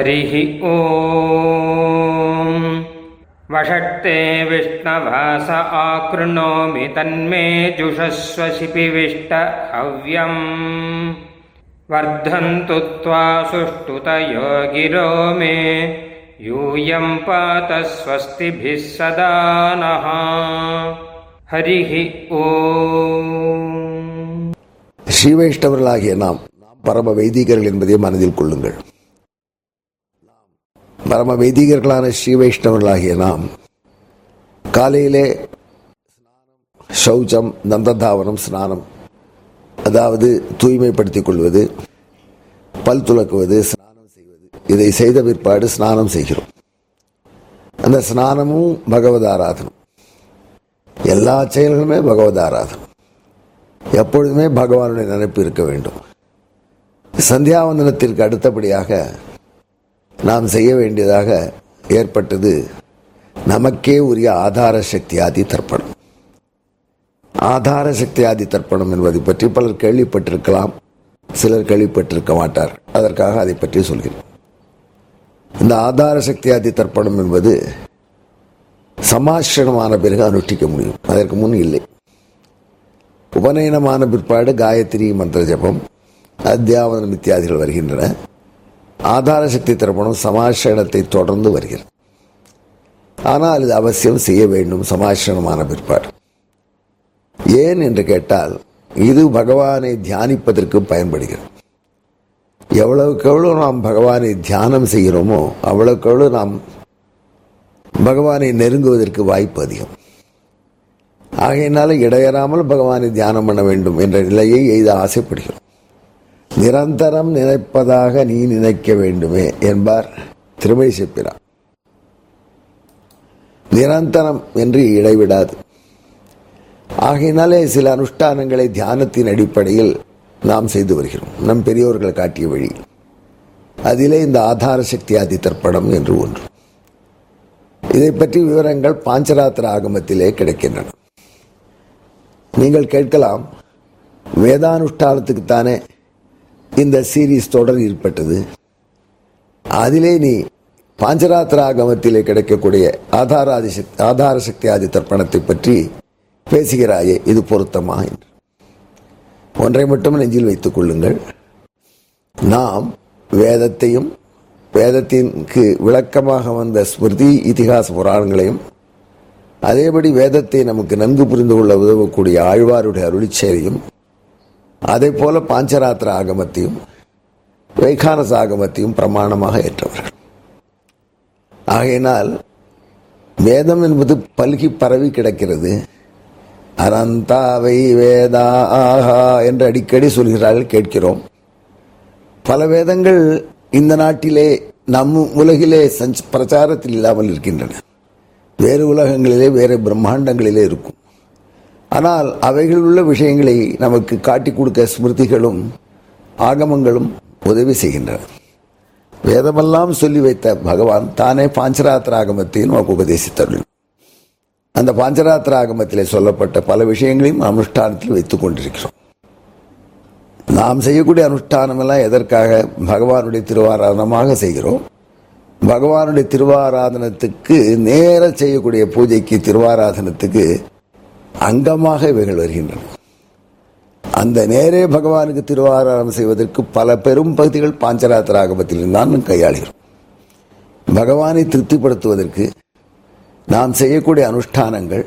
हरिः ॐ वषट्ते विष्णवास आकृणोमि तन्मे जुषस्व शिपिविष्ट हव्यम् वर्धन्तु त्वा सुष्ठुतयो गिरो मे यूयं पात स्वस्तिभिः सदा नः हरिः ॐ ஸ்ரீ வைஷ்ணவர்களாகிய நாம் நாம் பரம வைதிகர்கள் என்பதை மனதில் கொள்ளுங்கள் பரம வைதிகர்களான ஸ்ரீ வைஷ்ணவர்களாகிய நாம் காலையிலே சௌச்சம் நந்ததாவனம் ஸ்நானம் அதாவது தூய்மைப்படுத்திக் கொள்வது பல் துலக்குவது ஸ்நானம் செய்வது இதை செய்த பிற்பாடு ஸ்நானம் செய்கிறோம் அந்த ஸ்நானமும் பகவத் ஆராதனம் எல்லா செயல்களுமே பகவத் ஆராதனம் எப்பொழுதுமே பகவானுடைய நினைப்பு இருக்க வேண்டும் சந்தியாவந்தனத்திற்கு அடுத்தபடியாக நாம் செய்ய வேண்டியதாக ஏற்பட்டது நமக்கே உரிய ஆதார சக்தி ஆதி தர்ப்பணம். ஆதார சக்தி ஆதி தர்ப்பணம் என்பதை பற்றி பலர் கேள்விப்பட்டிருக்கலாம் சிலர் கேள்விப்பட்டிருக்க மாட்டார். அதற்காக அதை பற்றி சொல்கிறேன். இந்த ஆதார சக்தி ஆதி தர்ப்பணம் என்பது சமாஷணமான பிறகு அனுஷ்டிக்க முடியும். அதற்கு முன் இல்லை. உபநயனமான பிற்பாடு காயத்ரி மந்திர ஜபம் அத்தியாவதனம் இத்தியாதிகள் வருகின்றன. ஆதார சக்தி திருமணம் சமாஷணத்தை தொடர்ந்து வருகிறது. ஆனால் இது அவசியம் செய்ய வேண்டும் சமாஷணமான பிற்பாடு. ஏன் என்று கேட்டால் இது பகவானை தியானிப்பதற்கு பயன்படுகிறது. எவ்வளவுக்கு எவ்வளவு நாம் பகவானை தியானம் செய்கிறோமோ அவ்வளவுக்கு எவ்வளவு நாம் பகவானை நெருங்குவதற்கு வாய்ப்பு அதிகம். ஆகையினால இடையறாமல் பகவானை தியானம் பண்ண வேண்டும் என்ற நிலையை எய்த ஆசைப்படுகிறோம். நிரந்தரம் நினைப்பதாக நீ நினைக்க வேண்டுமே என்பார் திருமை செப்பிறார் நிரந்தரம் என்று இடைவிடாது. ஆகையினாலே சில அனுஷ்டானங்களை தியானத்தின் அடிப்படையில் நாம் செய்து வருகிறோம். நம் பெரியோர்கள் காட்டிய வழி. அதிலே இந்த ஆதார சக்தி ஆதி தர்ப்பணம் என்று ஒன்று. இதை பற்றி விவரங்கள் பாஞ்சராத்திர ஆகமத்திலே கிடைக்கின்றன. நீங்கள் கேட்கலாம் வேதானுஷ்டானத்துக்குத்தானே இந்த சீரீஸ் தொடர் ஏற்பட்டது. அதிலே நீ பாஞ்சராத்திர ஆகமத்திலே கிடைக்கக்கூடிய ஆதாராதி சக்தி ஆதார சக்தி ஆதி தர்ப்பணத்தை பற்றி பேசுகிறாயே இது பொருத்தமா என்று. ஒன்றை மட்டும் நெஞ்சில் வைத்துக் கொள்ளுங்கள். நாம் வேதத்தையும் வேதத்திற்கு விளக்கமாக வந்த ஸ்மிருதி இதிகாச புராணங்களையும் அதேபடி வேதத்தை நமக்கு நன்கு புரிந்து கொள்ள உதவக்கூடிய ஆழ்வாருடைய அருளிச்சேரியும் அதே போல பாஞ்சராத்திர ஆகமத்தையும் வைகானச ஆகமத்தையும் பிரமாணமாக ஏற்றவர்கள். ஆகையினால் வேதம் என்பது பல்கி பரவி கிடக்கிறது. அனந்தாவை வேதா ஆஹா என்று அடிக்கடி சொல்கிறார்கள் கேட்கிறோம். பல வேதங்கள் இந்த நாட்டிலே நம் உலகிலே சஞ்ச் பிரச்சாரத்தில் இல்லாமல் இருக்கின்றன. வேறு உலகங்களிலே வேறு பிரம்மாண்டங்களிலே இருக்கும். ஆனால் அவைகளில் உள்ள விஷயங்களை நமக்கு காட்டி கொடுக்க ஸ்மிருதிகளும் ஆகமங்களும் உதவி செய்கின்றன. வேதமெல்லாம் சொல்லி வைத்த பகவான் தானே பாஞ்சராத்திர ஆகமத்தை நமக்கு உபதேசித்தருள். அந்த பாஞ்சராத்திர ஆகமத்திலே சொல்லப்பட்ட பல விஷயங்களையும் அனுஷ்டானத்தில் வைத்துக் கொண்டிருக்கிறோம். நாம் செய்யக்கூடிய அனுஷ்டானம் எல்லாம் எதற்காக? பகவானுடைய திருவாராதனமாக செய்கிறோம். பகவானுடைய திருவாராதனத்துக்கு நேர செய்யக்கூடிய பூஜைக்கு திருவாராதனத்துக்கு அங்கமாக இவைகள் வருகின்றன. அந்த நேரே பகவானுக்கு திருவாராதனம் செய்வதற்கு பல பெரும் பகுதிகள் பாஞ்சராத்திர ஆகமத்தில் தான் கையாளுகிறோம். பகவானை திருப்திப்படுத்துவதற்கு நாம் செய்யக்கூடிய அனுஷ்டானங்கள்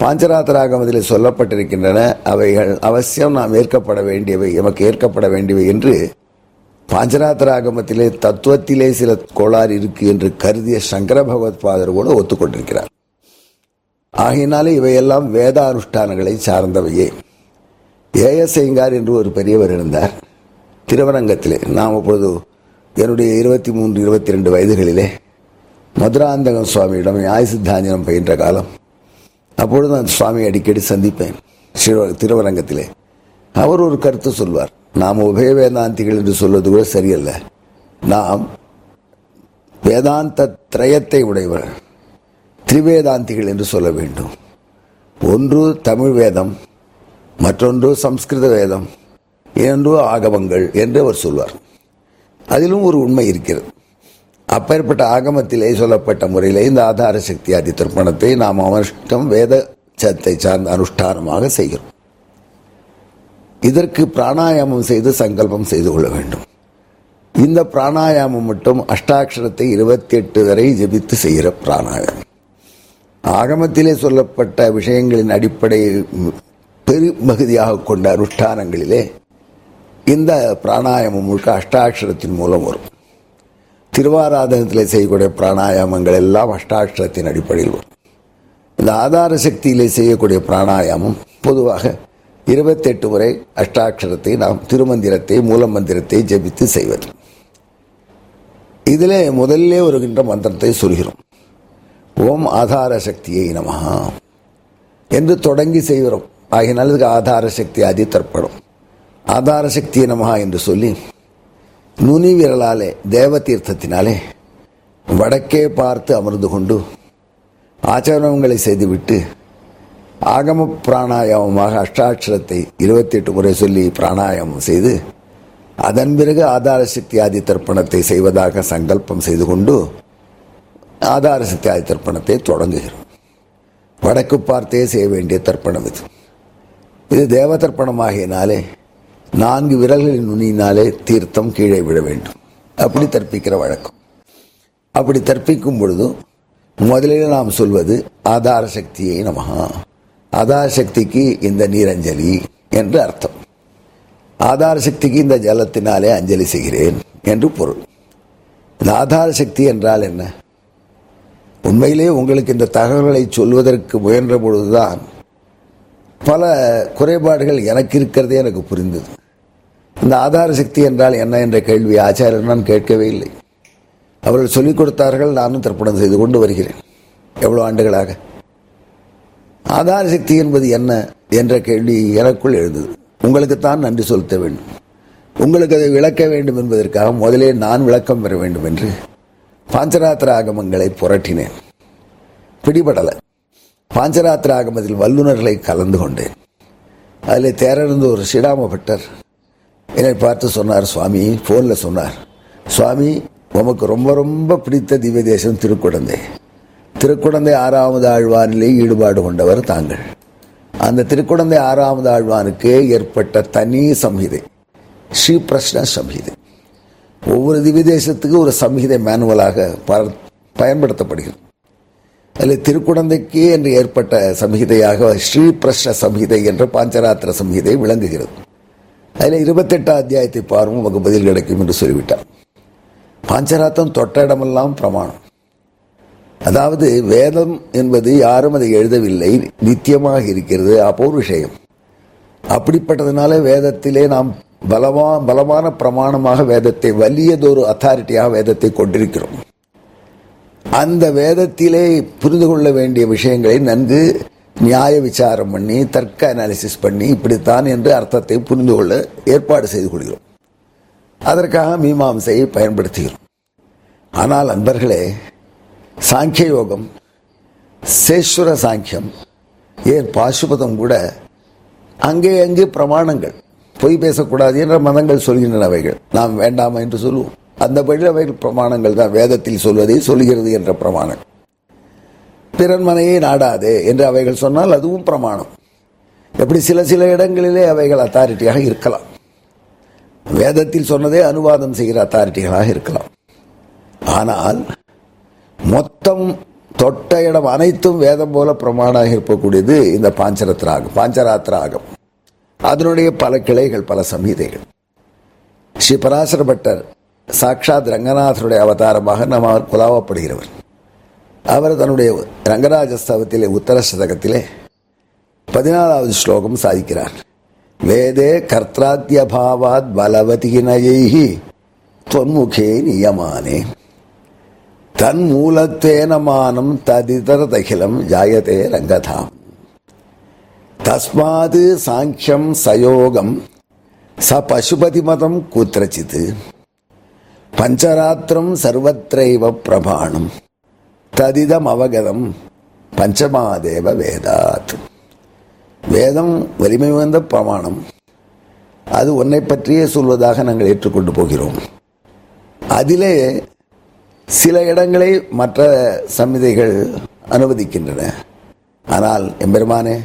பாஞ்சராத்திர ஆகமத்தில் சொல்லப்பட்டிருக்கின்றன. அவைகள் அவசியம் நாம் ஏற்கப்பட வேண்டியவை எமக்கு ஏற்கப்பட வேண்டியவை என்று பாஞ்சராத்திர ஆகமத்திலே தத்துவத்திலே சில கோளாறு இருக்கு என்று கருதிய சங்கர பகவத் பாதர் கூட ஒத்துக்கொண்டிருக்கிறார். ஆகையினாலே இவையெல்லாம் வேத அனுஷ்டானங்களை சார்ந்தவையே. ஏஎஸ்ஐங்கார் என்று ஒரு பெரியவர் இருந்தார். திருவரங்கத்திலே நாம் அப்பொழுது என்னுடைய இருபத்தி மூன்று இருபத்தி ரெண்டு வயதுகளிலே மதுராந்தகம் சுவாமியிடம் நியாய சித்தாஞ்சனம் பயின்ற காலம். அப்பொழுது நான் சுவாமி அடிக்கடி சந்திப்பேன். திருவரங்கத்திலே. அவர் ஒரு கருத்து சொல்வார். நாம் உபய வேதாந்திகள் என்று சொல்வது கூட சரியல்ல. நாம் வேதாந்த திரயத்தை உடையவர். திரிவேதாந்திகள் என்று சொல்ல வேண்டும். ஒன்று தமிழ் வேதம் மற்றொன்று சம்ஸ்கிருத வேதம் இரண்டு ஆகமங்கள் என்று அவர் சொல்வார். அதிலும் ஒரு உண்மை இருக்கிறது. அப்பேற்பட்ட ஆகமத்திலே சொல்லப்பட்ட முறையிலே இந்த ஆதார சக்தி ஆதி திருப்பணத்தை நாம் அனுஷ்டம் வேத சத்தை சார்ந்த அனுஷ்டானமாக செய்கிறோம். இதற்கு பிராணாயாமம் செய்து சங்கல்பம் செய்து கொள்ள வேண்டும். இந்த பிராணாயாமம் மட்டும் அஷ்டாட்சரத்தை இருபத்தி எட்டு வரை ஜெபித்து செய்கிற பிராணாயாமம். ஆகமத்திலே சொல்லப்பட்ட விஷயங்களின் அடிப்படையில் பெருமகுதியாக கொண்ட அனுஷ்டானங்களிலே இந்த பிராணாயாமம் முழுக்க அஷ்டாட்சரத்தின் மூலம் வரும். திருவாராதனத்தில் செய்யக்கூடிய பிராணாயாமங்கள் எல்லாம் அஷ்டாட்சரத்தின் அடிப்படையில் வரும். இந்த ஆதார சக்தியிலே செய்யக்கூடிய பிராணாயாமம் பொதுவாக இருபத்தெட்டு முறை அஷ்டாட்சரத்தை நாம் திருமந்திரத்தை மூலமந்திரத்தை ஜபித்து செய்வது. இதிலே முதல்ல வருகின்ற மந்திரத்தை சொல்கிறோம். ஓம் ஆதார சக்தியை நமஹா. என்று தொடங்கி செய்கிறோம். ஆகினால் இதுக்கு ஆதார சக்தி அதி தற்படும் ஆதார சக்தியை நமஹா என்று சொல்லி நுனி விரலாலே தேவதீர்த்தத்தினாலே வடக்கே பார்த்து அமர்ந்து கொண்டு ஆச்சரணங்களை செய்துவிட்டு ஆகம பிராணாயாமமாக அஷ்டாட்சரத்தை இருபத்தி எட்டு முறை சொல்லி பிராணாயாமம் செய்து அதன் பிறகு ஆதார சக்தி ஆதி தர்ப்பணத்தை செய்வதாக சங்கல்பம் செய்து கொண்டு ஆதார சக்தி தர்ப்பணத்தை தொடங்குகிறோம். வடக்கு பார்த்தே செய்ய வேண்டிய தர்ப்பணம் இது. இது தேவ தர்ப்பணமாகியனாலே நான்கு விரல்களின் நுனியினாலே தீர்த்தம் கீழே விழ வேண்டும். அப்படி தற்பிக்கிற வழக்கம். அப்படி தற்பிக்கும் பொழுது முதலில் நாம் சொல்வது ஆதார சக்தியை நமகா ஆதார சக்திக்கு இந்த நீரஞ்சலி என்று அர்த்தம். ஆதார சக்திக்கு இந்த ஜலத்தினாலே அஞ்சலி செய்கிறேன் என்று பொருள். இந்த ஆதார சக்தி என்றால் என்ன? உண்மையிலே உங்களுக்கு இந்த தகவல்களை சொல்வதற்கு முயன்ற பொழுதுதான் பல குறைபாடுகள் எனக்கு இருக்கிறதே எனக்கு புரிந்தது. இந்த ஆதார சக்தி என்றால் என்ன என்ற கேள்வி ஆச்சாரியர் நான் கேட்கவே இல்லை. அவர்கள் சொல்லிக் கொடுத்தார்கள் நானும் தர்ப்பணம் செய்து கொண்டு வருகிறேன். எவ்வளோ ஆண்டுகளாக? ஆதார சக்தி என்பது என்ன என்ற கேள்வி எனக்குள் எழுந்தது. உங்களுக்குத்தான் நன்றி செலுத்த வேண்டும். உங்களுக்கு அதை விளக்க வேண்டும் என்பதற்காக முதலே நான் விளக்கம் பெற வேண்டும் என்று பாஞ்சராத்திர ஆகமங்களை புரட்டினேன். பிடிபடலை. பாஞ்சராத்திர ஆகமத்தில் வல்லுநர்களை கலந்து கொண்டேன். அதில் தேரர்ந்த ஒரு சிடாம பட்டர் என்னை பார்த்து சொன்னார் சுவாமி ஃபோனில் சொன்னார் சுவாமி உமக்கு ரொம்ப ரொம்ப பிடித்த திவ்ய தேசம் திருக்குடந்தை. திருக்குடந்தை ஆறாவது ஆழ்வானிலே ஈடுபாடு கொண்டவர் தாங்கள். அந்த திருக்குடந்தை ஆறாவது ஆழ்வானுக்கு ஏற்பட்ட தனி சம்ஹிதை ஸ்ரீ பிரஷ்ன சம்ஹிதை. ஒவ்வொரு திவ்ய ஒரு சம்ஹிதை மேனுவலாக பயன்படுத்தப்படுகிறது. அதில் திருக்குழந்தைக்கு என்று ஏற்பட்ட சம்ஹிதையாக ஸ்ரீ பிரஷ்ன சம்ஹிதை என்ற பாஞ்சராத்திர சம்ஹிதை விளங்குகிறது. அதில் இருபத்தெட்டாம் அத்தியாயத்தை பாருங்க உமக்கு பதில் கிடைக்கும் என்று சொல்லிவிட்டார். பாஞ்சராத்தம் தொட்ட இடமெல்லாம் பிரமாணம். அதாவது வேதம் என்பது யாரும் அதை எழுதவில்லை நித்தியமாக இருக்கிறது அப்போர் விஷயம். அப்படிப்பட்டதுனால வேதத்திலே நாம் பலமா பலமான பிரமாணமாக வேதத்தை வலியதொரு அத்தாரிட்டியாக வேதத்தை கொண்டிருக்கிறோம். அந்த வேதத்திலே புரிந்து கொள்ள வேண்டிய விஷயங்களை நன்கு நியாய விசாரம் பண்ணி தர்க்க அனாலிசிஸ் பண்ணி இப்படித்தான் என்று அர்த்தத்தை புரிந்து கொள்ள ஏற்பாடு செய்து கொள்கிறோம். அதற்காக மீமாம்சையை பயன்படுத்துகிறோம். ஆனால் அன்பர்களே சாங்கிய யோகம் சேஸ்வர சாங்கியம் ஏன் பாசுபதம் கூட அங்கே அங்கே பிரமாணங்கள் பொய் பேசக்கூடாது என்ற மதங்கள் சொல்கின்றன அவைகள். நாம் வேண்டாமா என்று சொல்லுவோம். அந்த அவைகள் பிரமாணங்கள் தான் வேதத்தில் சொல்வதை சொல்கிறது என்ற பிரமாணம். பிறன்மனையை நாடாதே என்று அவைகள் சொன்னால் அதுவும் பிரமாணம். எப்படி சில சில இடங்களிலே அவைகள் அத்தாரிட்டியாக இருக்கலாம். வேதத்தில் சொன்னதே அனுவாதம் செய்கிற அத்தாரிட்டிகளாக இருக்கலாம். ஆனால் மொத்தம் தொட்ட இடம் அனைத்தும் வேதம் போல பிரமாணமாக இருக்கக்கூடியது இந்த பாஞ்சரத்ராகம் பாஞ்சராத்திராகம் அதனுடைய பல கிளைகள் பல சமீதைகள். ஸ்ரீ பராசர பட்டர் சாட்சாத் ரங்கநாதனுடைய அவதாரமாக நாம் அவர் குலாவப்படுகிறவர் அவர் தன்னுடைய ரங்கராஜஸ்தவத்திலே உத்தர சதகத்திலே பதினாலாவது ஸ்லோகம் சாதிக்கிறார். வேதே கர்த்தாத்தியபாவாத் பலவதிகினயைஹி தொன்முகே நியமானே. தன் மூலத்தேனமானம் ததிதர தகிலம் ஜாயதே ரங்கதாம். தஸ்மாது சாங்கியம் சயோகம். ச பசுபதி மதம் குத்திரச்சித் பஞ்சராத்திரம் சர்வத்திரைவ பிரமாணம். ததிதம் அவகதம் பஞ்சமாதேவ வேதாத். வேதம் வலிமை வந்த பிரமாணம். அது உன்னை பற்றியே சொல்வதாக நாங்கள் ஏற்றுக்கொண்டு போகிறோம். அதிலே சில இடங்களை மற்ற சமிதைகள் அனுமதிக்கின்றன. ஆனால் எம்பெருமானே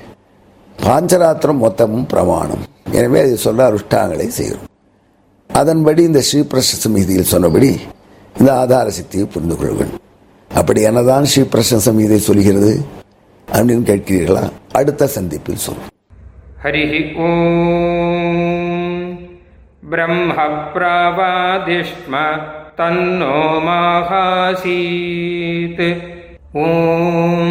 பாஞ்சராத்திரம் மொத்தமும் பிரமாணம். எனவே அதை சொல்ல அருஷ்டாங்களை செய்கிறோம் அதன்படி இந்த ஸ்ரீபிரஷ்ட சமிதியில் சொன்னபடி இந்த ஆதார சக்தியை புரிந்து கொள்ள அப்படி என்னதான் ஸ்ரீபிரஷ்ட சமிதை சொல்கிறது அப்படின்னு கேட்கிறீர்களா? அடுத்த சந்திப்பில் சொல்லும் ஹரி ஓம். பிரம்ம பிரவாதிஷ்ம தன்னோ மாகாசீத். ஓம்.